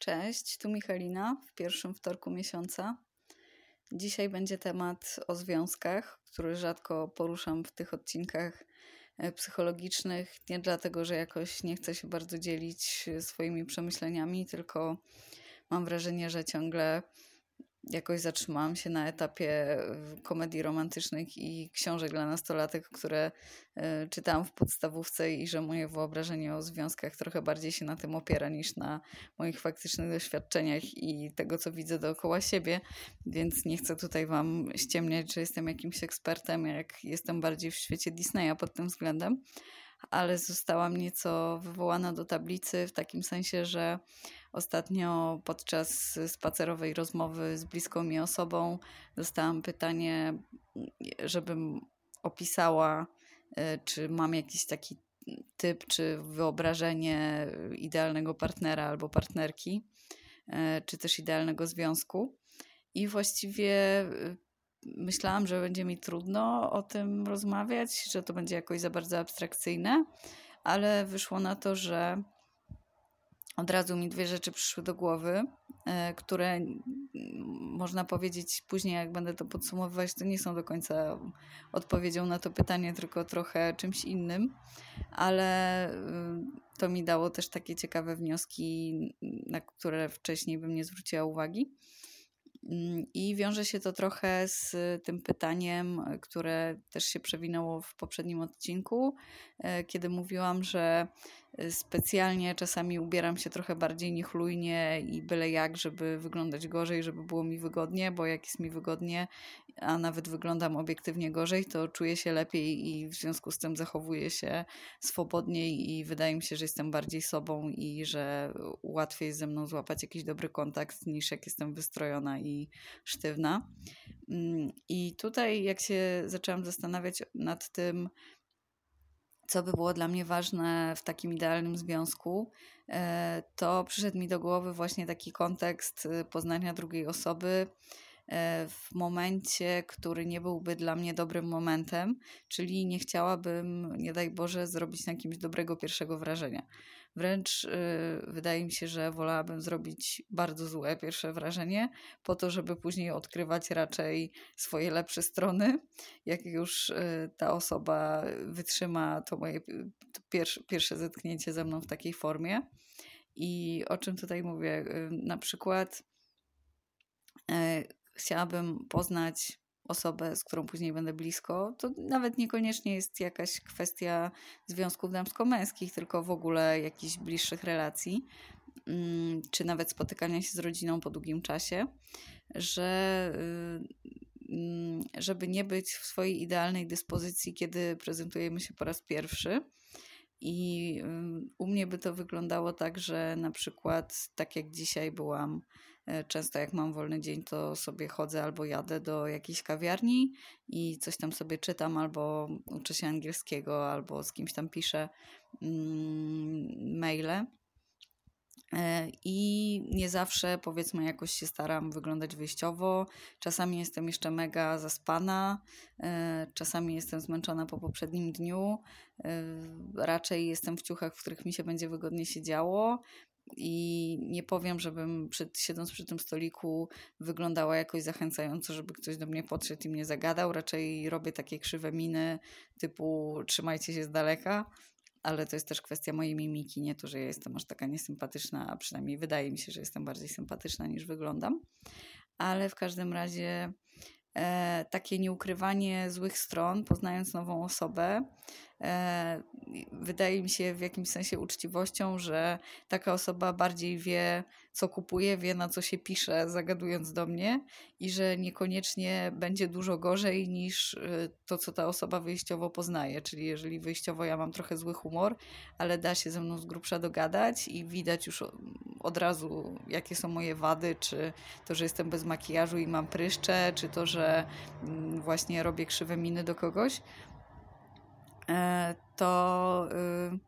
Cześć, tu Michalina w pierwszym wtorku miesiąca. Dzisiaj będzie temat o związkach, który rzadko poruszam w tych odcinkach e, psychologicznych. Nie dlatego, że jakoś nie chcę się bardzo dzielić swoimi przemyśleniami, tylko mam wrażenie, że ciągle jakoś zatrzymałam się na etapie komedii romantycznych i książek dla nastolatek, które e, czytałam w podstawówce i że moje wyobrażenie o związkach trochę bardziej się na tym opiera niż na moich faktycznych doświadczeniach i tego, co widzę dookoła siebie, więc nie chcę tutaj wam ściemniać, że jestem jakimś ekspertem, jak jestem bardziej w świecie Disneya pod tym względem, ale zostałam nieco wywołana do tablicy w takim sensie, że Ostatnio podczas spacerowej rozmowy z bliską mi osobą dostałam pytanie, żebym opisała, e, czy mam jakiś taki typ czy wyobrażenie idealnego partnera albo partnerki, e, czy też idealnego związku. I właściwie e, myślałam, że będzie mi trudno o tym rozmawiać, że to będzie jakoś za bardzo abstrakcyjne, ale wyszło na to, że od razu mi dwie rzeczy przyszły do głowy, e, które można powiedzieć później, jak będę to podsumowywać, to nie są do końca odpowiedzią na to pytanie, tylko trochę czymś innym, ale e, to mi dało też takie ciekawe wnioski, na które wcześniej bym nie zwróciła uwagi. Mm, I wiąże się to trochę z tym pytaniem, które też się przewinęło w poprzednim odcinku, e, kiedy mówiłam, że specjalnie czasami ubieram się trochę bardziej niechlujnie i byle jak, żeby wyglądać gorzej, żeby było mi wygodnie, bo jak jest mi wygodnie, a nawet wyglądam obiektywnie gorzej, to czuję się lepiej i w związku z tym zachowuję się swobodniej i wydaje mi się, że jestem bardziej sobą i że łatwiej jest ze mną złapać jakiś dobry kontakt niż jak jestem wystrojona i sztywna. Mm, I tutaj jak się zaczęłam zastanawiać nad tym, co by było dla mnie ważne w takim idealnym związku, e, to przyszedł mi do głowy właśnie taki kontekst y, poznania drugiej osoby e, w momencie, który nie byłby dla mnie dobrym momentem, czyli nie chciałabym, nie daj Boże, zrobić na kimś dobrego pierwszego wrażenia. Wręcz yy, wydaje mi się, że wolałabym zrobić bardzo złe pierwsze wrażenie, po to, żeby później odkrywać raczej swoje lepsze strony. Jak już yy, ta osoba wytrzyma to moje to pierwsze, pierwsze zetknięcie ze mną w takiej formie. I o czym tutaj mówię? Na przykład y, chciałabym poznać osobę, z którą później będę blisko, to nawet niekoniecznie jest jakaś kwestia związków damsko-męskich, tylko w ogóle jakichś bliższych relacji, mm, czy nawet spotykania się z rodziną po długim czasie, że y, mm, żeby nie być w swojej idealnej dyspozycji, kiedy prezentujemy się po raz pierwszy. I y, u mnie by to wyglądało tak, że na przykład, tak jak dzisiaj byłam często jak mam wolny dzień, to sobie chodzę albo jadę do jakiejś kawiarni i coś tam sobie czytam, albo uczę się angielskiego, albo z kimś tam piszę mm, maile. E, I nie zawsze, powiedzmy, jakoś się staram wyglądać wyjściowo. Czasami jestem jeszcze mega zaspana, e, czasami jestem zmęczona po poprzednim dniu. Raczej jestem w ciuchach, w których mi się będzie wygodnie siedziało. I nie powiem, żebym przed, siedząc przy tym stoliku wyglądała jakoś zachęcająco, żeby ktoś do mnie podszedł i mnie zagadał. Raczej robię takie krzywe miny typu trzymajcie się z daleka, ale to jest też kwestia mojej mimiki, nie to, że ja jestem aż taka niesympatyczna, a przynajmniej wydaje mi się, że jestem bardziej sympatyczna niż wyglądam. Ale w każdym razie e, takie nieukrywanie złych stron, poznając nową osobę, wydaje mi się w jakimś sensie uczciwością, że taka osoba bardziej wie, co kupuje, wie na co się pisze, zagadując do mnie i że niekoniecznie będzie dużo gorzej niż y, to, co ta osoba wyjściowo poznaje. Czyli jeżeli wyjściowo ja mam trochę zły humor, ale da się ze mną z grubsza dogadać i widać już od razu, jakie są moje wady, czy to, że jestem bez makijażu i mam pryszcze, czy to, że mm, właśnie robię krzywe miny do kogoś, E, to y,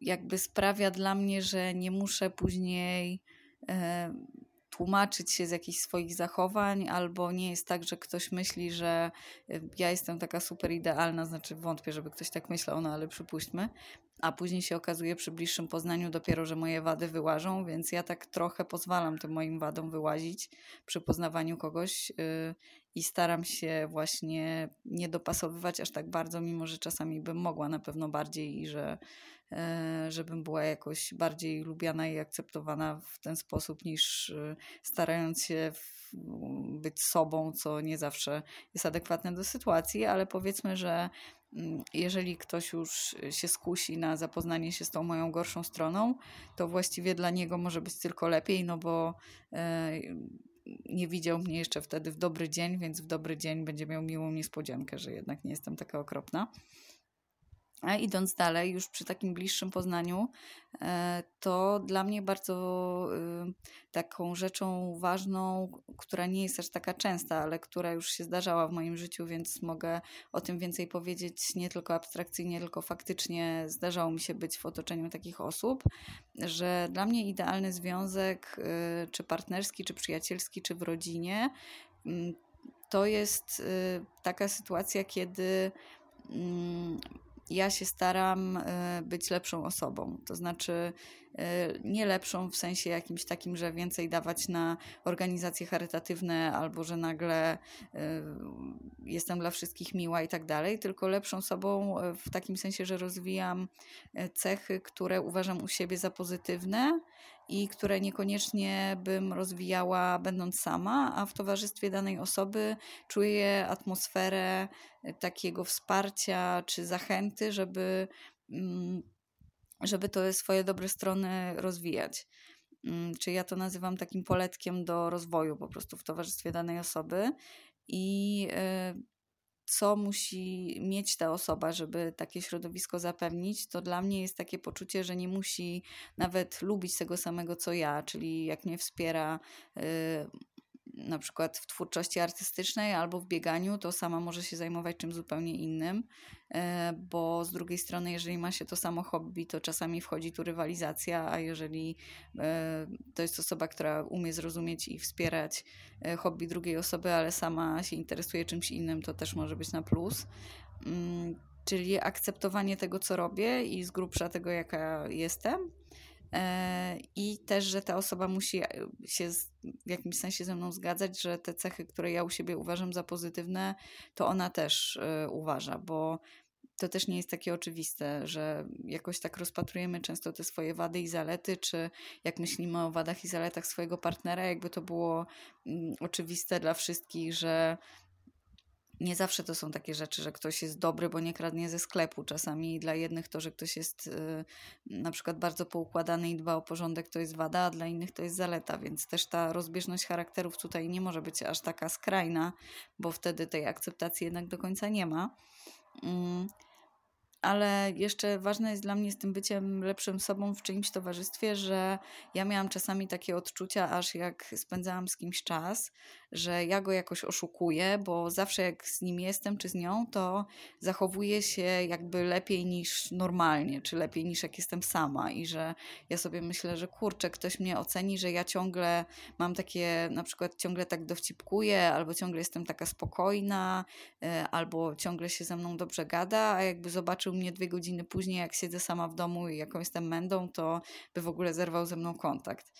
jakby sprawia dla mnie, że nie muszę później e, tłumaczyć się z jakichś swoich zachowań, albo nie jest tak, że ktoś myśli, że y, ja jestem taka super idealna, znaczy wątpię, żeby ktoś tak myślał, no ale przypuśćmy, a później się okazuje przy bliższym poznaniu dopiero, że moje wady wyłażą, więc ja tak trochę pozwalam tym moim wadom wyłazić przy poznawaniu kogoś yy, i staram się właśnie nie dopasowywać aż tak bardzo, mimo że czasami bym mogła na pewno bardziej i że E, żebym była jakoś bardziej lubiana i akceptowana w ten sposób, niż e, starając się być sobą, co nie zawsze jest adekwatne do sytuacji, ale powiedzmy, że mm, jeżeli ktoś już się skusi na zapoznanie się z tą moją gorszą stroną, to właściwie dla niego może być tylko lepiej, no bo e, nie widział mnie jeszcze wtedy w dobry dzień, więc w dobry dzień będzie miał miłą niespodziankę, że jednak nie jestem taka okropna. A idąc dalej, już przy takim bliższym poznaniu, e, to dla mnie bardzo y, taką rzeczą ważną, która nie jest aż taka częsta, ale która już się zdarzała w moim życiu, więc mogę o tym więcej powiedzieć. Nie tylko abstrakcyjnie, tylko faktycznie zdarzało mi się być w otoczeniu takich osób, że dla mnie idealny związek, y, czy partnerski, czy przyjacielski, czy w rodzinie, mm, to jest y, taka sytuacja, kiedy mm, ja się staram e, być lepszą osobą. To znaczy, nie lepszą w sensie jakimś takim, że więcej dawać na organizacje charytatywne albo że nagle e, jestem dla wszystkich miła i tak dalej, tylko lepszą osobą w takim sensie, że rozwijam cechy, które uważam u siebie za pozytywne i które niekoniecznie bym rozwijała będąc sama, a w towarzystwie danej osoby czuję atmosferę takiego wsparcia czy zachęty, żeby, mm, żeby to swoje dobre strony rozwijać. Mm, czy ja to nazywam takim poletkiem do rozwoju po prostu w towarzystwie danej osoby. I e, co musi mieć ta osoba, żeby takie środowisko zapewnić, to dla mnie jest takie poczucie, że nie musi nawet lubić tego samego co ja, czyli jak mnie wspiera. Na przykład w twórczości artystycznej albo w bieganiu, to sama może się zajmować czym zupełnie innym, e, bo z drugiej strony, jeżeli ma się to samo hobby, to czasami wchodzi tu rywalizacja, a jeżeli e, to jest osoba, która umie zrozumieć i wspierać e, hobby drugiej osoby, ale sama się interesuje czymś innym, to też może być na plus. Mm, czyli akceptowanie tego, co robię i z grubsza tego, jaka jestem i też, że ta osoba musi e, się w jakimś sensie ze mną zgadzać, że te cechy, które ja u siebie uważam za pozytywne, to ona też e, uważa, bo to też nie jest takie oczywiste, że jakoś tak rozpatrujemy często te swoje wady i zalety, czy jak myślimy o wadach i zaletach swojego partnera, jakby to było mm, oczywiste dla wszystkich, że nie zawsze to są takie rzeczy, że ktoś jest dobry, bo nie kradnie ze sklepu. Czasami dla jednych to, że ktoś jest y, na przykład bardzo poukładany i dba o porządek, to jest wada, a dla innych to jest zaleta, więc też ta rozbieżność charakterów tutaj nie może być aż taka skrajna, bo wtedy tej akceptacji jednak do końca nie ma. Mm ale jeszcze ważne jest dla mnie z tym byciem lepszym sobą w czyimś towarzystwie, że ja miałam czasami takie odczucia, aż jak spędzałam z kimś czas, że ja go jakoś oszukuję, bo zawsze jak z nim jestem czy z nią, to zachowuję się jakby lepiej niż normalnie, czy lepiej niż jak jestem sama. I że ja sobie myślę, że kurczę, ktoś mnie oceni, że ja ciągle mam takie, na przykład ciągle tak dowcipkuję, albo ciągle jestem taka spokojna, e, albo ciągle się ze mną dobrze gada, a jakby zobaczył mnie dwie godziny później, jak siedzę sama w domu i jaką jestem mędą, to by w ogóle zerwał ze mną kontakt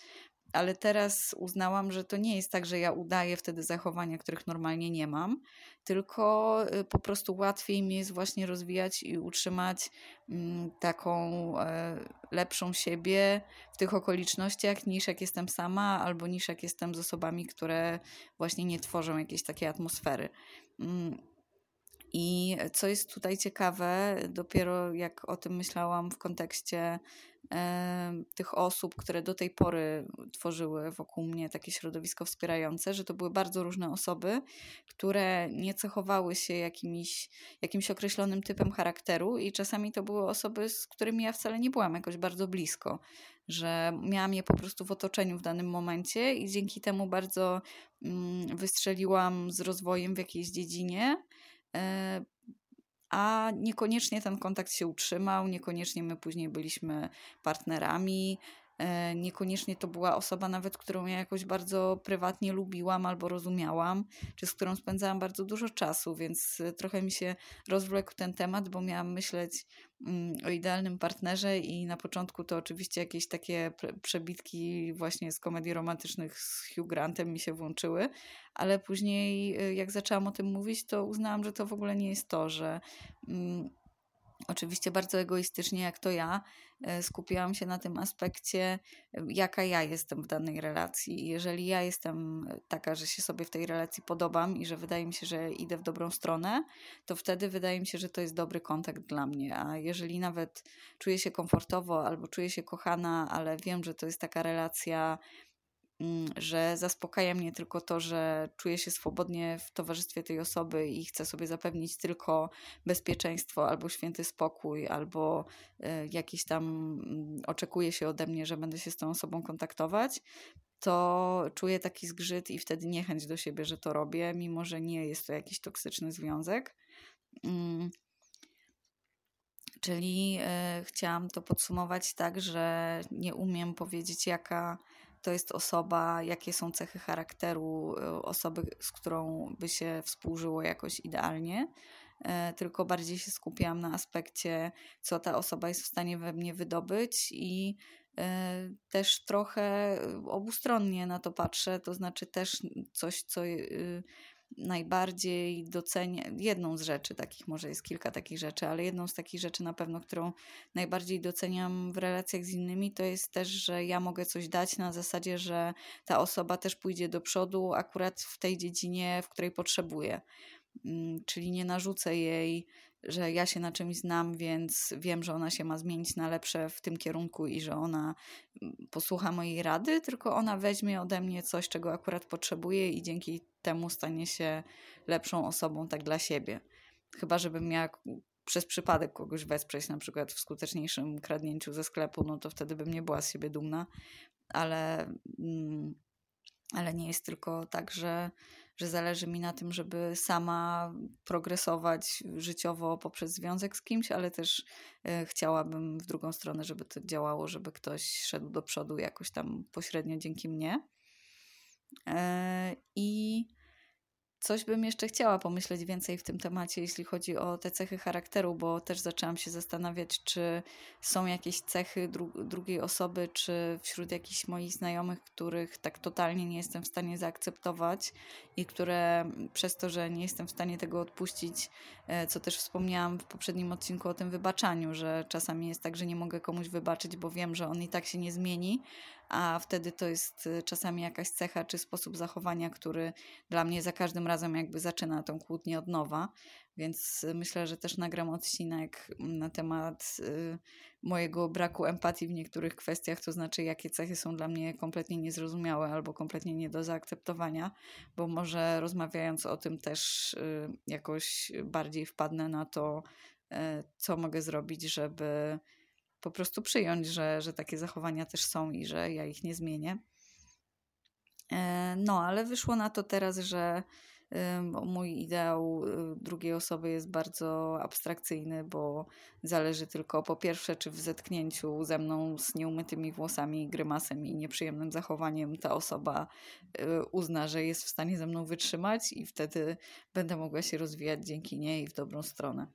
ale teraz uznałam, że to nie jest tak, że ja udaję wtedy zachowania, których normalnie nie mam, tylko y, po prostu łatwiej mi jest właśnie rozwijać i utrzymać mm, taką e, lepszą siebie w tych okolicznościach niż jak jestem sama albo niż jak jestem z osobami, które właśnie nie tworzą jakiejś takiej atmosfery. I co jest tutaj ciekawe, dopiero jak o tym myślałam w kontekście tych osób, które do tej pory tworzyły wokół mnie takie środowisko wspierające, że to były bardzo różne osoby, które nie cechowały się jakimś, określonym typem charakteru i czasami to były osoby, z którymi ja wcale nie byłam jakoś bardzo blisko, że miałam je po prostu w otoczeniu w danym momencie i dzięki temu bardzo mm, wystrzeliłam z rozwojem w jakiejś dziedzinie a niekoniecznie ten kontakt się utrzymał, niekoniecznie my później byliśmy partnerami. E, niekoniecznie to była osoba nawet, którą ja jakoś bardzo prywatnie lubiłam albo rozumiałam, czy z którą spędzałam bardzo dużo czasu, więc e, trochę mi się rozwlekł ten temat, bo miałam myśleć mm, o idealnym partnerze i na początku to oczywiście jakieś takie przebitki właśnie z komedii romantycznych z Hugh Grantem mi się włączyły, ale później e, jak zaczęłam o tym mówić, to uznałam, że to w ogóle nie jest to, że mm, Oczywiście bardzo egoistycznie, jak to ja, e, skupiłam się na tym aspekcie, e, jaka ja jestem w danej relacji. Jeżeli ja jestem taka, że się sobie w tej relacji podobam i że wydaje mi się, że idę w dobrą stronę, to wtedy wydaje mi się, że to jest dobry kontakt dla mnie. A jeżeli nawet czuję się komfortowo albo czuję się kochana, ale wiem, że to jest taka relacja że zaspokaja mnie tylko to, że czuję się swobodnie w towarzystwie tej osoby i chcę sobie zapewnić tylko bezpieczeństwo albo święty spokój, albo e, jakieś tam mm, oczekuje się ode mnie, że będę się z tą osobą kontaktować, to czuję taki zgrzyt i wtedy niechęć do siebie, że to robię, mimo że nie jest to jakiś toksyczny związek. Mm. Czyli y, chciałam to podsumować tak, że nie umiem powiedzieć, jaka to jest osoba, jakie są cechy charakteru e, osoby, z którą by się współżyło jakoś idealnie, e, tylko bardziej się skupiałam na aspekcie, co ta osoba jest w stanie we mnie wydobyć i e, też trochę obustronnie na to patrzę, to znaczy też coś, co najbardziej docenia, jedną z rzeczy, takich może jest kilka takich rzeczy, ale jedną z takich rzeczy na pewno, którą najbardziej doceniam w relacjach z innymi, to jest też, że ja mogę coś dać na zasadzie, że ta osoba też pójdzie do przodu akurat w tej dziedzinie, w której potrzebuje. Mm, czyli nie narzucę jej że ja się na czymś znam, więc wiem, że ona się ma zmienić na lepsze w tym kierunku i że ona mm, posłucha mojej rady, tylko ona weźmie ode mnie coś, czego akurat potrzebuje i dzięki temu stanie się lepszą osobą tak dla siebie. Chyba, żebym miała przez przypadek kogoś wesprzeć, na przykład w skuteczniejszym kradnięciu ze sklepu, no to wtedy bym nie była z siebie dumna, ale, mm, ale nie jest tylko tak, że że zależy mi na tym, żeby sama progresować życiowo poprzez związek z kimś, ale też e, chciałabym w drugą stronę, żeby to działało, żeby ktoś szedł do przodu jakoś tam pośrednio dzięki mnie. E, I Coś bym jeszcze chciała pomyśleć więcej w tym temacie, jeśli chodzi o te cechy charakteru, bo też zaczęłam się zastanawiać, czy są jakieś cechy dru drugiej osoby, czy wśród jakichś moich znajomych, których tak totalnie nie jestem w stanie zaakceptować i które przez to, że nie jestem w stanie tego odpuścić, e, co też wspomniałam w poprzednim odcinku o tym wybaczaniu, że czasami jest tak, że nie mogę komuś wybaczyć, bo wiem, że on i tak się nie zmieni, a wtedy to jest y, czasami jakaś cecha czy sposób zachowania, który dla mnie za każdym razem jakby zaczyna tą kłótnię od nowa. Więc myślę, że też nagram odcinek na temat y, mojego braku empatii w niektórych kwestiach, to znaczy jakie cechy są dla mnie kompletnie niezrozumiałe albo kompletnie nie do zaakceptowania, bo może rozmawiając o tym też y, jakoś bardziej wpadnę na to, co mogę zrobić, żeby po prostu przyjąć, że, że takie zachowania też są i że ja ich nie zmienię. E, no, ale wyszło na to teraz, że mój ideał y, drugiej osoby jest bardzo abstrakcyjny, bo zależy tylko po pierwsze, czy w zetknięciu ze mną z nieumytymi włosami, grymasem i nieprzyjemnym zachowaniem ta osoba y, uzna, że jest w stanie ze mną wytrzymać i wtedy będę mogła się rozwijać dzięki niej w dobrą stronę.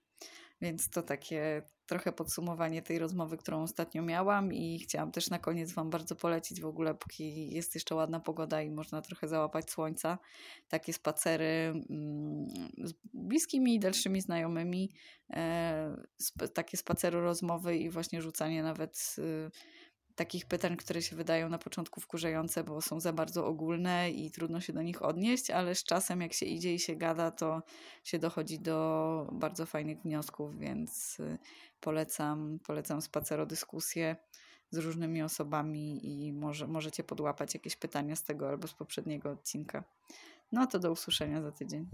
Więc to takie trochę podsumowanie tej rozmowy, którą ostatnio miałam i chciałam też na koniec Wam bardzo polecić w ogóle, póki jest jeszcze ładna pogoda i można trochę załapać słońca, takie spacery mm, z bliskimi i dalszymi znajomymi, e, takie spacery rozmowy i właśnie rzucanie nawet y, takich pytań, które się wydają na początku wkurzające, bo są za bardzo ogólne i trudno się do nich odnieść, ale z czasem, jak się idzie i się gada, to się dochodzi do bardzo fajnych wniosków, więc y, polecam, polecam spacerodyskusję z różnymi osobami i może, możecie podłapać jakieś pytania z tego albo z poprzedniego odcinka. No to do usłyszenia za tydzień.